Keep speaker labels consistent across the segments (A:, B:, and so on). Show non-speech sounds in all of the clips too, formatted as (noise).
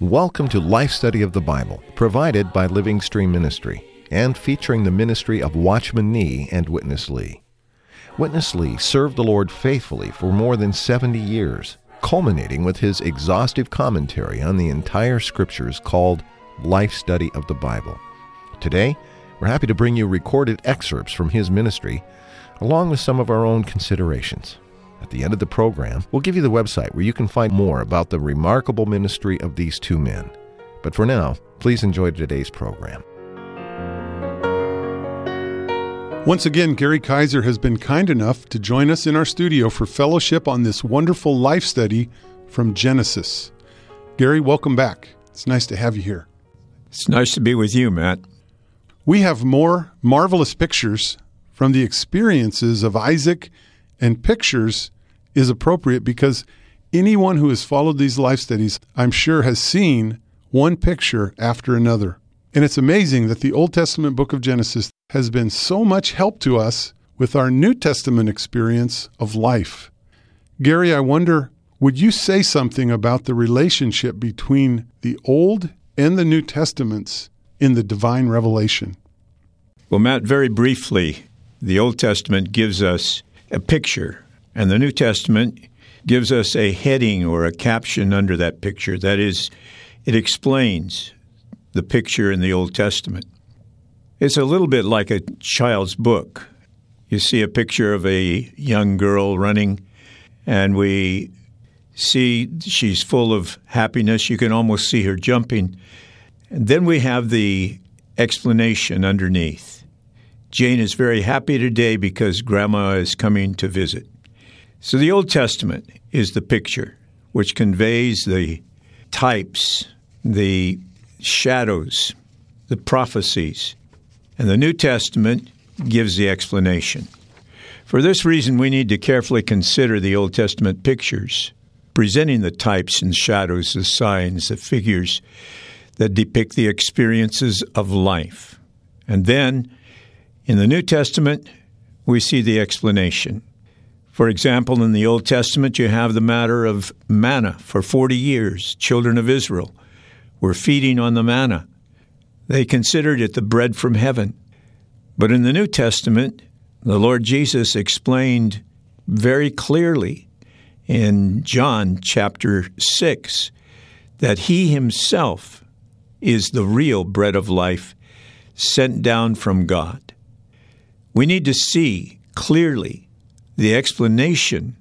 A: Welcome to Life Study of the Bible, provided by Living Stream Ministry and featuring the ministry of Watchman Nee and Witness Lee. Witness Lee served the Lord faithfully for more than 70 years, culminating with his exhaustive commentary on the entire scriptures called Life Study of the Bible. Today, we're happy to bring you recorded excerpts from his ministry, along with some of our own considerations. At the end of the program, we'll give you the website where you can find more about the remarkable ministry of these two men. But for now, please enjoy today's program.
B: Once again, Gary Kaiser has been kind enough to join us in our studio for fellowship on this wonderful life study from Genesis. Gary, welcome back. It's nice to have you here.
C: It's nice to be with you, Matt.
B: We have more marvelous pictures from the experiences of Isaac, and pictures is appropriate because anyone who has followed these life studies, I'm sure, has seen one picture after another. And it's amazing that the Old Testament book of Genesis has been so much help to us with our New Testament experience of life. Gary, I wonder, would you say something about the relationship between the Old and the New Testaments in the divine revelation?
C: Well, Matt, very briefly, the Old Testament gives us a picture, and the New Testament gives us a heading or a caption under that picture. That is, it explains the picture in the Old Testament. It's a little bit like a child's book. You see a picture of a young girl running, and we see she's full of happiness. You can almost see her jumping. And then we have the explanation underneath. Jane is very happy today because Grandma is coming to visit. So the Old Testament is the picture which conveys the types, the shadows, the prophecies, and the New Testament gives the explanation. For this reason, we need to carefully consider the Old Testament pictures, presenting the types and shadows, the signs, the figures that depict the experiences of life. And then, in the New Testament, we see the explanation. For example, in the Old Testament, you have the matter of manna for 40 years. Children of Israel were feeding on the manna. They considered it the bread from heaven. But in the New Testament, the Lord Jesus explained very clearly in John chapter 6 that He Himself is the real bread of life sent down from God. We need to see clearly the explanation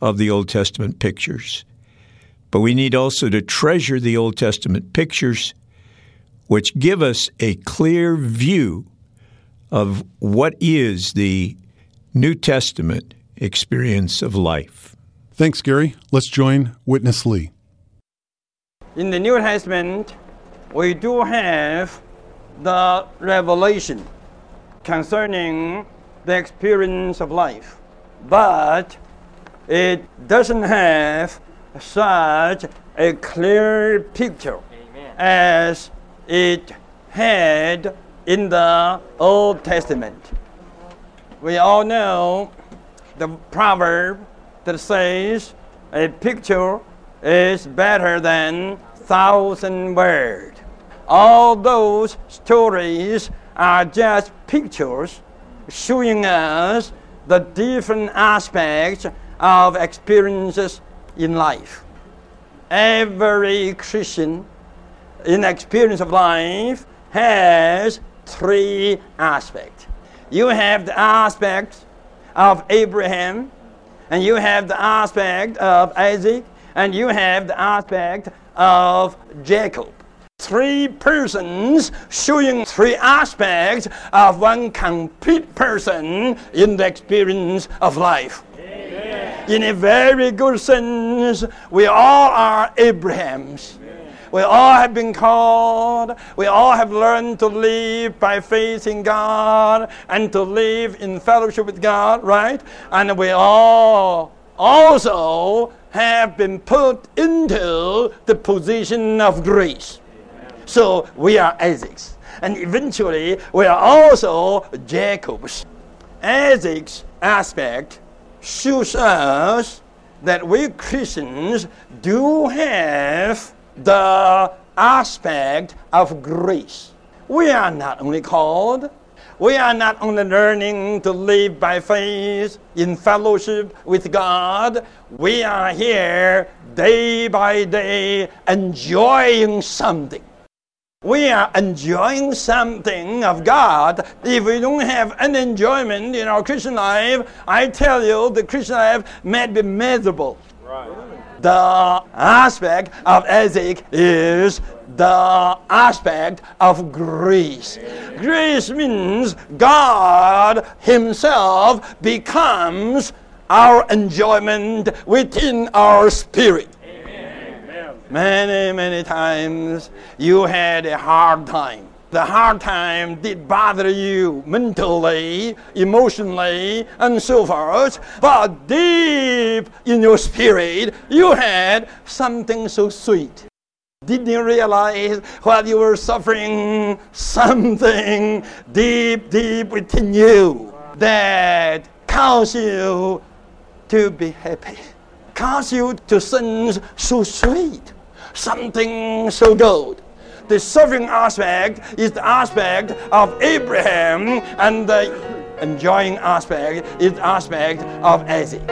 C: of the Old Testament pictures, but we need also to treasure the Old Testament pictures which give us a clear view of what is the New Testament experience of life.
B: Thanks, Gary. Let's join Witness Lee.
D: In the New Testament, we do have the revelation concerning the experience of life, but it doesn't have such a clear picture Amen. as it had in the Old Testament. We all know the proverb that says a picture is better than thousand words. All those stories are just pictures showing us the different aspects of experiences in life. Every Christian in the experience of life has three aspects. You have the aspect of Abraham, and you have the aspect of Isaac, and you have the aspect of Jacob. Three persons showing three aspects of one complete person in the experience of life. Amen. In a very good sense, we all are Abrahams. We all have been called. We all have learned to live by faith in God and to live in fellowship with God, right? And we all also have been put into the position of grace. So we are Isaacs. And eventually, we are also Jacobs. Isaac's aspect shows us that we Christians do have the aspect of grace. We are not only called, we are not only learning to live by faith in fellowship with God, we are here day by day enjoying something. We are enjoying something of God. If we don't have any enjoyment in our Christian life, I tell you, the Christian life may be miserable. Right. The aspect of Isaac is the aspect of grace. Grace means God Himself becomes our enjoyment within our spirit. Many, many times you had a hard time. The hard time did bother you mentally, emotionally, and so forth. But deep in your spirit, you had something so sweet. Didn't you realize while you were suffering something deep, deep within you that caused you to be happy, caused you to sense so sweet? something so good. The suffering aspect is the aspect of Abraham, and the enjoying aspect is the aspect of Isaac.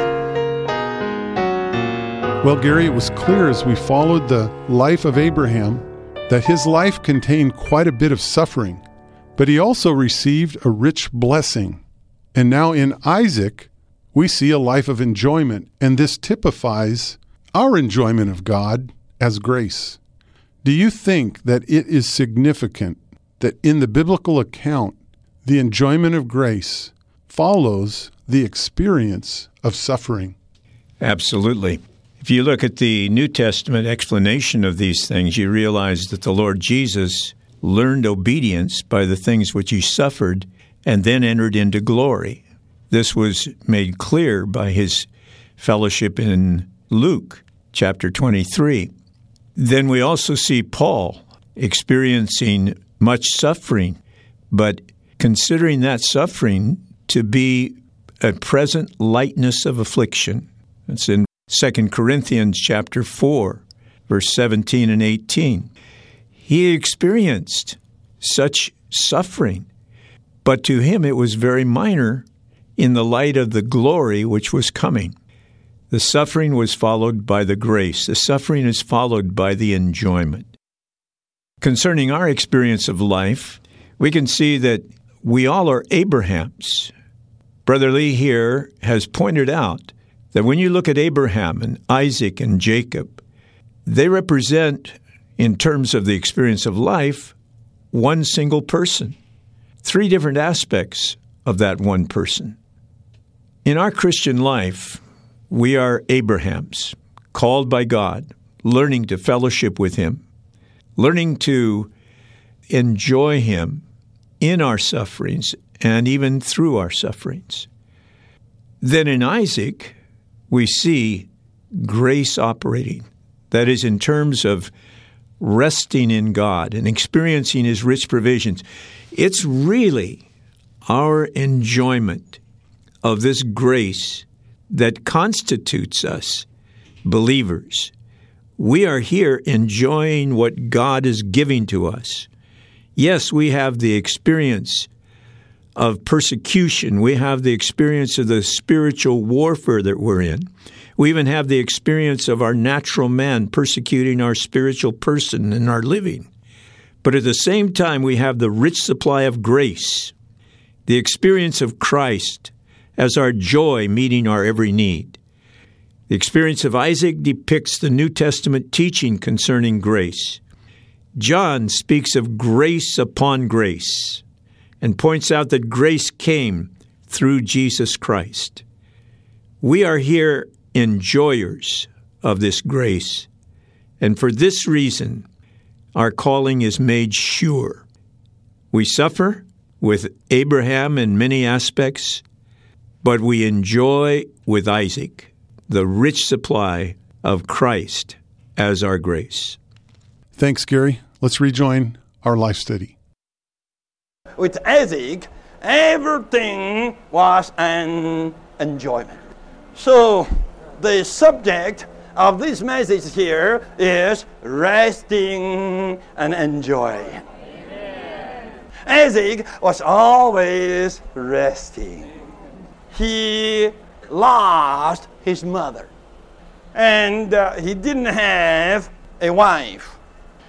B: Well, Gary, it was clear as we followed the life of Abraham that his life contained quite a bit of suffering, but he also received a rich blessing. And now in Isaac, we see a life of enjoyment, and this typifies our enjoyment of God as grace. Do you think that it is significant that in the biblical account, the enjoyment of grace follows the experience of suffering?
C: Absolutely. If you look at the New Testament explanation of these things, you realize that the Lord Jesus learned obedience by the things which he suffered and then entered into glory. This was made clear by his fellowship in Luke chapter 23. Then we also see Paul experiencing much suffering, but considering that suffering to be a present lightness of affliction. It's in 2 Corinthians chapter 4, verse 17 and 18. He experienced such suffering, but to him it was very minor in the light of the glory which was coming. The suffering was followed by the grace. The suffering is followed by the enjoyment. Concerning our experience of life, we can see that we all are Abrahams. Brother Lee here has pointed out that when you look at Abraham and Isaac and Jacob, they represent, in terms of the experience of life, one single person, three different aspects of that one person. In our Christian life, we are Abrahams, called by God, learning to fellowship with Him, learning to enjoy Him in our sufferings and even through our sufferings. Then in Isaac, we see grace operating. That is, in terms of resting in God and experiencing His rich provisions. It's really our enjoyment of this grace that constitutes us believers. We are here enjoying what God is giving to us. Yes, we have the experience of persecution. We have the experience of the spiritual warfare that we're in. We even have the experience of our natural man persecuting our spiritual person in our living. But at the same time, we have the rich supply of grace, the experience of Christ as our joy meeting our every need. The experience of Isaac depicts the New Testament teaching concerning grace. John speaks of grace upon grace and points out that grace came through Jesus Christ. We are here enjoyers of this grace, and for this reason, our calling is made sure. We suffer with Abraham in many aspects, but we enjoy with Isaac the rich supply of Christ as our grace.
B: Thanks, Gary. Let's rejoin our life study.
D: With Isaac, everything was an enjoyment. So, the subject of this message here is resting and enjoying. Isaac was always resting. He lost his mother, and uh, he didn't have a wife,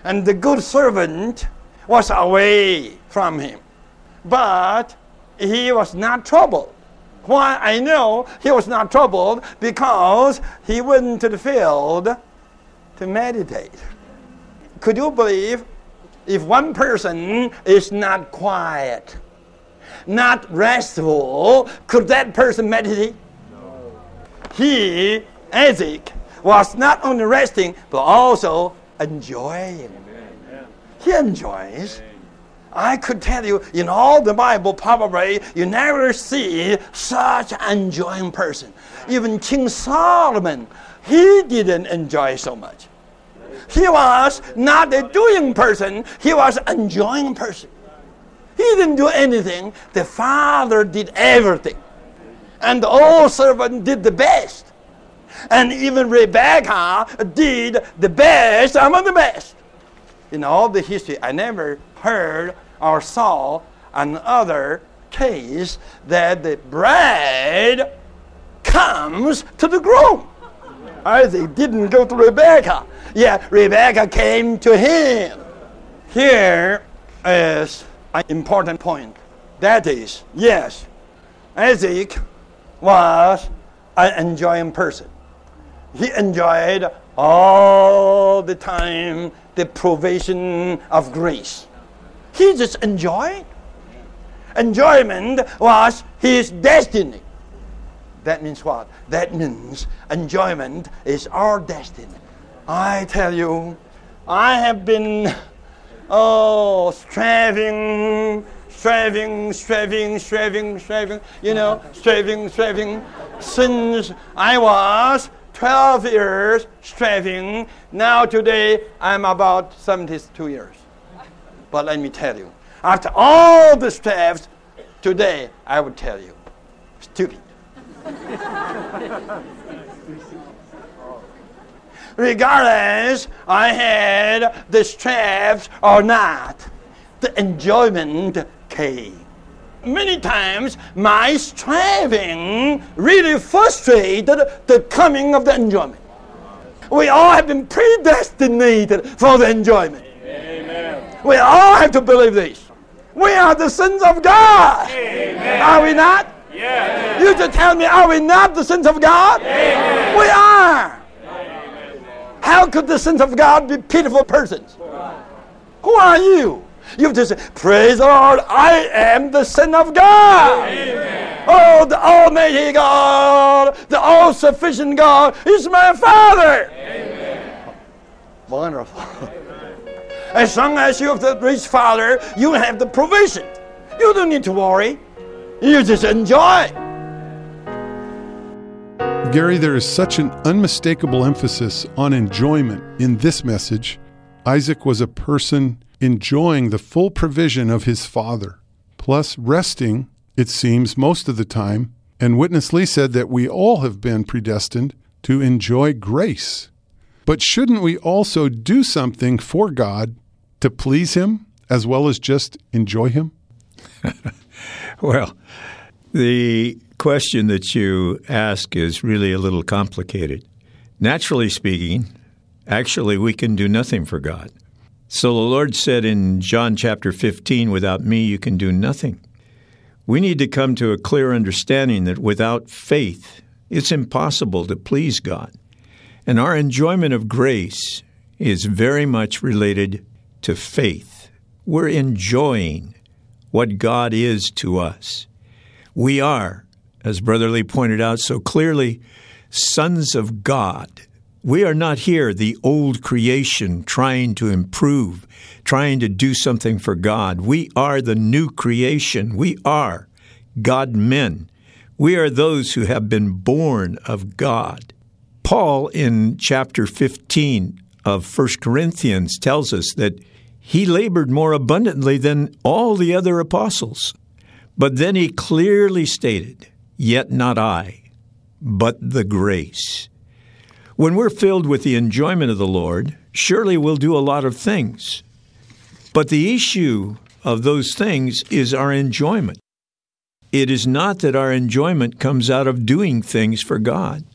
D: and the good servant was away from him. But he was not troubled. Why I know he was not troubled because he went to the field to meditate. Could you believe if one person is not quiet, not restful, could that person meditate? No. He, Isaac, was not only resting but also enjoying. Amen. He enjoys. I could tell you in all the Bible, probably you never see such enjoying person. Even King Solomon, he didn't enjoy so much. He was not a doing person, he was enjoying person. He didn't do anything, the father did everything. And the old servant did the best. And even Rebecca did the best among the best. In all the history, I never heard or saw another case that the bride comes to the groom. Isaac didn't go to Rebecca. Yeah, Rebecca came to him. Here is an important point. That is, yes, Isaac was an enjoying person. He enjoyed all the time the provision of grace. He just enjoyed. Enjoyment was his destiny. That means what? That means enjoyment is our destiny. I tell you, I have been, oh, striving, striving, striving, striving, striving, you know, striving, striving, since I was 12 years striving. Now, today, I'm about 72 years. But let me tell you, after all the steps, today I would tell you, stupid. (laughs) Regardless, I had the straps or not, the enjoyment came. Many times, my striving really frustrated the coming of the enjoyment. We all have been predestinated for the enjoyment. We all have to believe this. We are the sons of God. Amen. Are we not? Yes. You just tell me, are we not the sons of God? Amen. We are. Amen. How could the sons of God be pitiful persons? Who are you? You just say, Praise the Lord, I am the Son of God. Amen. Oh, the Almighty God, the all sufficient God is my Father. Amen. Wonderful. As long as you have the rich father, you have the provision. You don't need to worry. You just enjoy.
B: Gary, there is such an unmistakable emphasis on enjoyment in this message. Isaac was a person enjoying the full provision of his father, plus resting, it seems, most of the time. And Witness Lee said that we all have been predestined to enjoy grace. But shouldn't we also do something for God to please Him as well as just enjoy Him? (laughs)
C: well, the question that you ask is really a little complicated. Naturally speaking, actually, we can do nothing for God. So the Lord said in John chapter 15, Without me, you can do nothing. We need to come to a clear understanding that without faith, it's impossible to please God. And our enjoyment of grace is very much related to faith. We're enjoying what God is to us. We are, as Brother Lee pointed out so clearly, sons of God. We are not here, the old creation, trying to improve, trying to do something for God. We are the new creation. We are God men. We are those who have been born of God. Paul in chapter 15 of 1 Corinthians tells us that he labored more abundantly than all the other apostles. But then he clearly stated, Yet not I, but the grace. When we're filled with the enjoyment of the Lord, surely we'll do a lot of things. But the issue of those things is our enjoyment. It is not that our enjoyment comes out of doing things for God.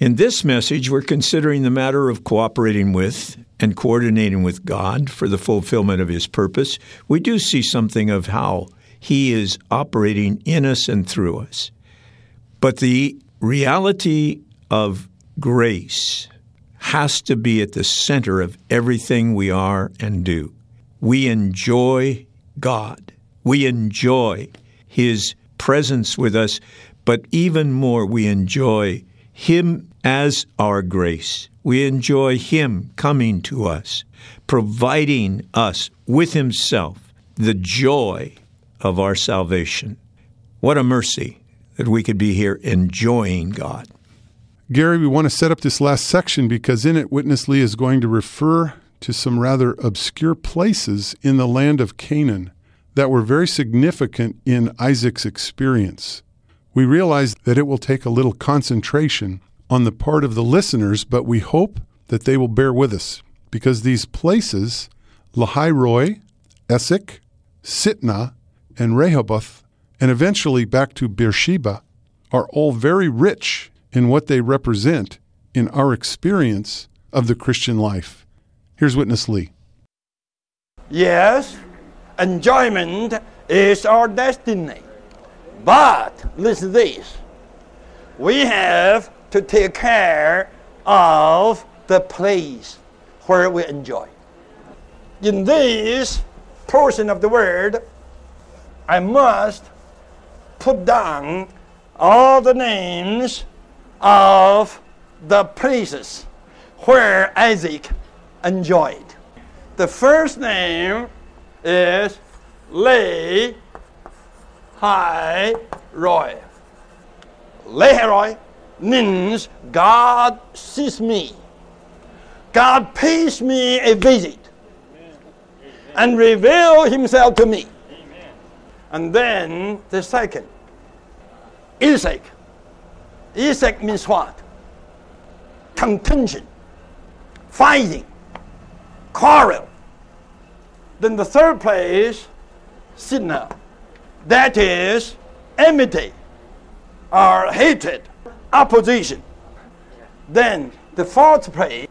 C: In this message, we're considering the matter of cooperating with and coordinating with God for the fulfillment of His purpose. We do see something of how He is operating in us and through us. But the reality of grace has to be at the center of everything we are and do. We enjoy God. We enjoy His presence with us, but even more, we enjoy Him as our grace. We enjoy Him coming to us, providing us with Himself the joy of our salvation. What a mercy that we could be here enjoying God.
B: Gary, we want to set up this last section because in it, Witness Lee is going to refer to some rather obscure places in the land of Canaan that were very significant in Isaac's experience. We realize that it will take a little concentration on the part of the listeners, but we hope that they will bear with us because these places, Lahairoi, Esek, Sitnah, and Rehoboth, and eventually back to Beersheba, are all very rich in what they represent in our experience of the Christian life. Here's Witness Lee.
D: Yes, enjoyment is our destiny. But listen to this. We have to take care of the place where we enjoy. In this portion of the word, I must put down all the names of the places where Isaac enjoyed. The first name is High Roy. Lehi means God sees me. God pays me a visit and reveal himself to me. And then the second, Esek Esek means what? Contention, fighting, quarrel. Then the third place, Sitnah. That is enmity or hatred, opposition. Then the fourth place,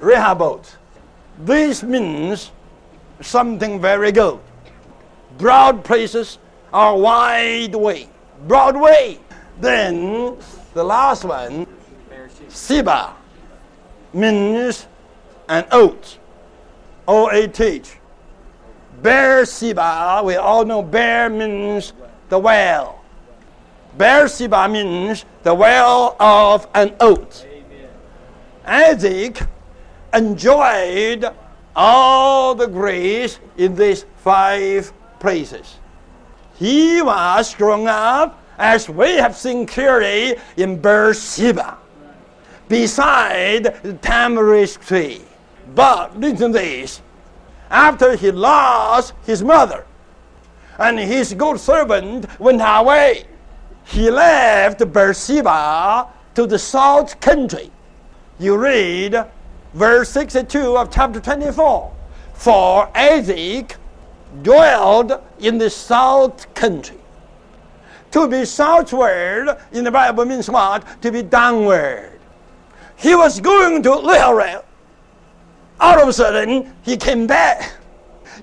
D: Rehoboth. This means something very good. Broad places are wide way. Broad way. Then the last one, Sheba, means an oat, O-A-T-H. Sheba we all know Beer means the well. Sheba means the well of an oat. Isaac enjoyed all the grace in these five places. He was grown up as we have seen clearly in Beersheba, beside the tamarisk tree. But listen to this. After he lost his mother, and his good servant went away, he left Beersheba to the south country. You read verse 62 of chapter 24. For Isaac dwelled in the south country. To be southward in the Bible means what? To be downward. He was going to Lehi. All of a sudden, he came back.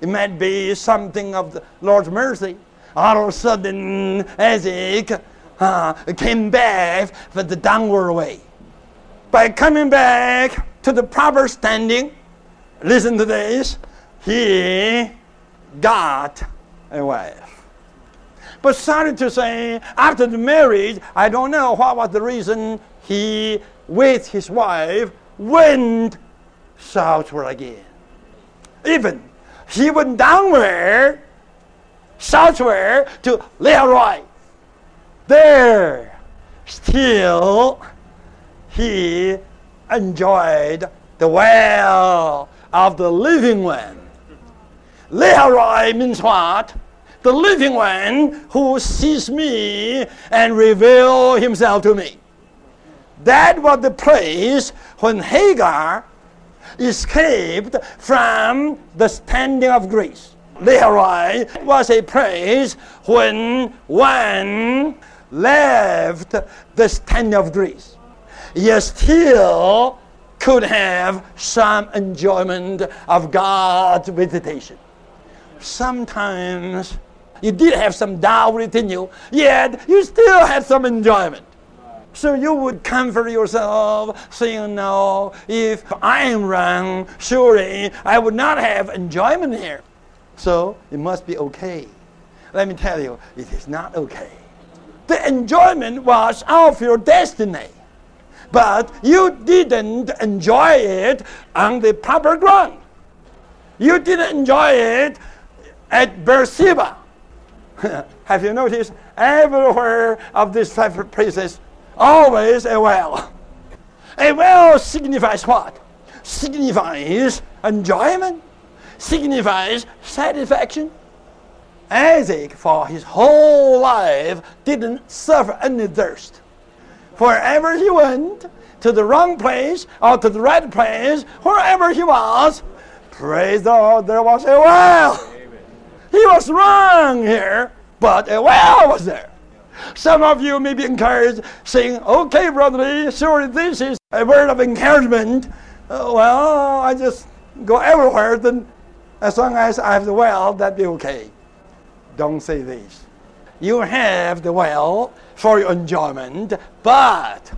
D: It might be something of the Lord's mercy. All of a sudden, Isaac uh, came back for the downward way. By coming back to the proper standing, listen to this, he got a wife. But sorry to say, after the marriage, I don't know what was the reason he, with his wife, went southward again. Even he went downward, southward to Lehi. There, still, he enjoyed the well of the living one. Lahairoi means what? The living one who sees me and reveal himself to me. That was the place when Hagar escaped from the standing of grace. Lahairoi was a place when one left the standing of grace. You still could have some enjoyment of God's visitation. Sometimes you did have some doubt within you, yet you still had some enjoyment. So you would comfort yourself, saying, No, if I am wrong, surely I would not have enjoyment here. So it must be okay. Let me tell you, it is not okay. The enjoyment was of your destiny, but you didn't enjoy it on the proper ground. You didn't enjoy it at Beersheba. (laughs) Have you noticed everywhere of these of places, always a well. A well signifies what? Signifies enjoyment, signifies satisfaction. Isaac, for his whole life, didn't suffer any thirst. Wherever he went, to the wrong place or to the right place, wherever he was, praise the Lord, there was a well. He was wrong here, but a well was there. Some of you may be encouraged, saying, Okay, Brother Lee, sure, this is a word of encouragement. Uh, well, I just go everywhere, then as long as I have the well, that'd be okay. Don't say this. You have the well for your enjoyment, but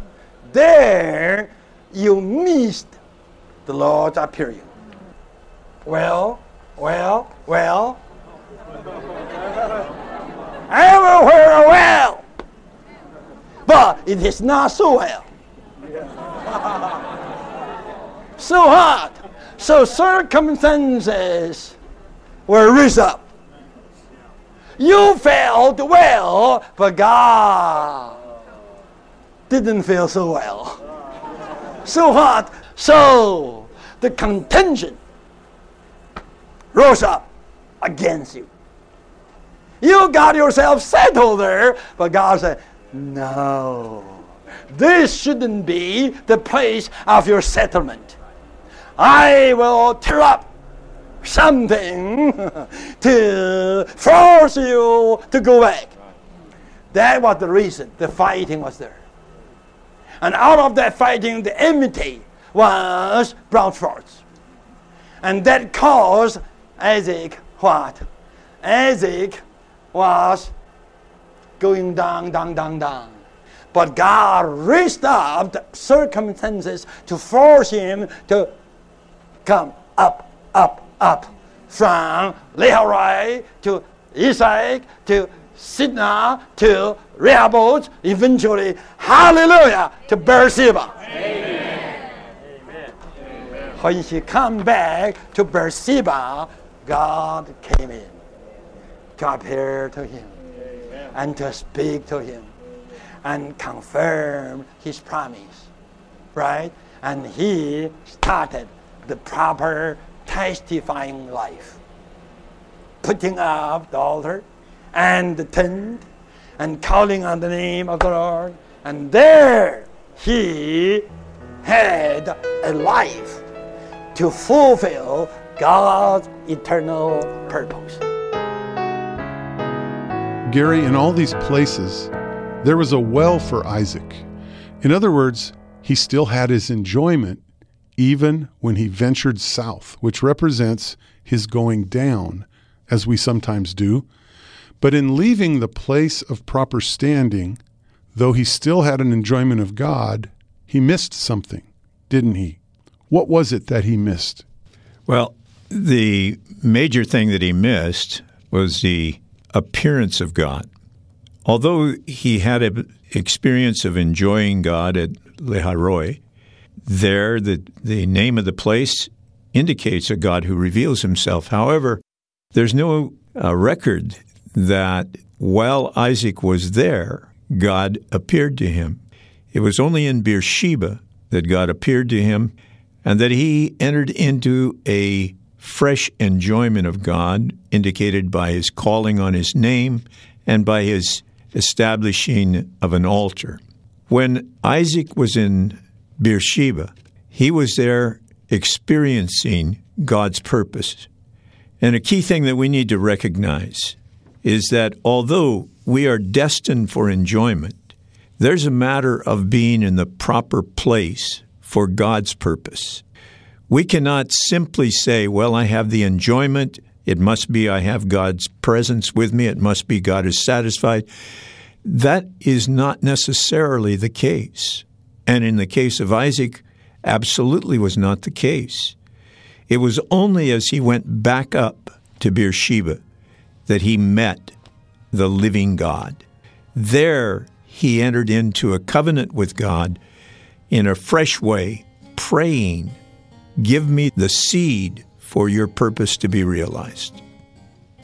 D: there you missed the Lord's appearing. Well, well, well. Everywhere well, but it is not so well. (laughs) so hot, so circumstances were raised up. You felt well, but God didn't feel so well. So hot, so the contention rose up against you. You got yourself settled there, but God said, No, this shouldn't be the place of your settlement. I will tear up something (laughs) to force you to go back. That was the reason the fighting was there. And out of that fighting, the enmity was brought forth. And that caused Isaac what? Isaac was going down, down, down, down. But God raised up the circumstances to force him to come up, up, up from Lahairoi to Esek to Sitnah to Rehoboth, eventually, hallelujah, to Beersheba. Amen. When he come back to Beersheba, God came in to appear to him and to speak to him and confirm his promise. Right? And he started the proper testifying life. Putting up the altar and the tent and calling on the name of the Lord. And there he had a life to fulfill God's eternal purpose.
B: Gary, in all these places, there was a well for Isaac. In other words, he still had his enjoyment even when he ventured south, which represents his going down, as we sometimes do. But in leaving the place of proper standing, though he still had an enjoyment of God, he missed something, didn't he? What was it that he missed?
C: Well, the major thing that he missed was the appearance of God. Although he had an experience of enjoying God at Lahairoi, there the, the name of the place indicates a God who reveals himself. However, there's no uh, record that while Isaac was there, God appeared to him. It was only in Beersheba that God appeared to him and that he entered into a fresh enjoyment of God, indicated by his calling on his name and by his establishing of an altar. When Isaac was in Beersheba, he was there experiencing God's purpose. And a key thing that we need to recognize is that although we are destined for enjoyment, there's a matter of being in the proper place for God's purpose. We cannot simply say, Well, I have the enjoyment. It must be I have God's presence with me. It must be God is satisfied. That is not necessarily the case. And in the case of Isaac, absolutely was not the case. It was only as he went back up to Beersheba that he met the living God. There he entered into a covenant with God in a fresh way, praying, Give me the seed for your purpose to be realized.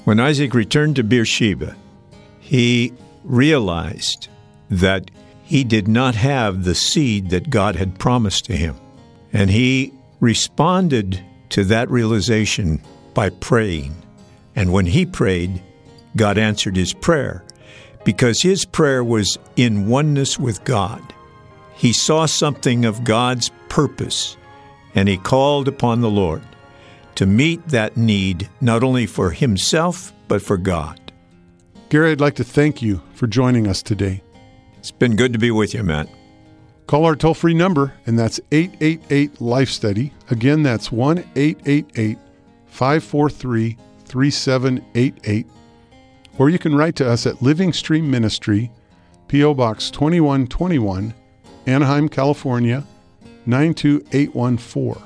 C: When Isaac returned to Beersheba, he realized that he did not have the seed that God had promised to him. And he responded to that realization by praying. And when he prayed, God answered his prayer because his prayer was in oneness with God. He saw something of God's purpose and he called upon the Lord to meet that need not only for himself but for God.
B: Gary, I'd like to thank you for joining us today.
C: It's been good to be with you, Matt.
B: Call our toll free number, and that's 888 Life Study. Again, that's 1 888 543 3788. Or you can write to us at Living Stream Ministry, P.O. Box 2121, Anaheim, California 92814.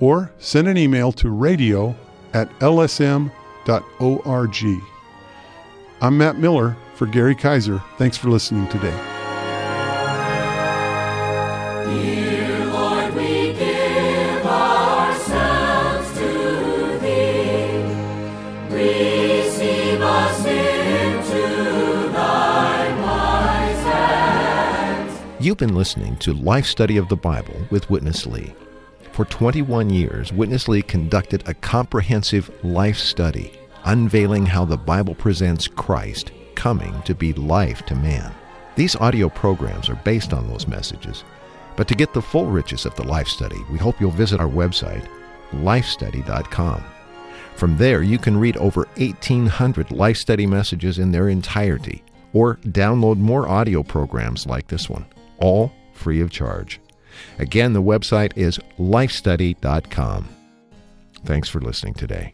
B: Or send an email to radio at lsm.org. I'm Matt Miller for Gary Kaiser. Thanks for listening today.
A: You've been listening to Life Study of the Bible with Witness Lee. For 21 years, Witness Lee conducted a comprehensive life study, unveiling how the Bible presents Christ coming to be life to man. These audio programs are based on those messages. But to get the full riches of the life study, we hope you'll visit our website, lifestudy.com. From there, you can read over 1,800 life study messages in their entirety, or download more audio programs like this one, all free of charge. Again, the website is lifestudy.com. Thanks for listening today.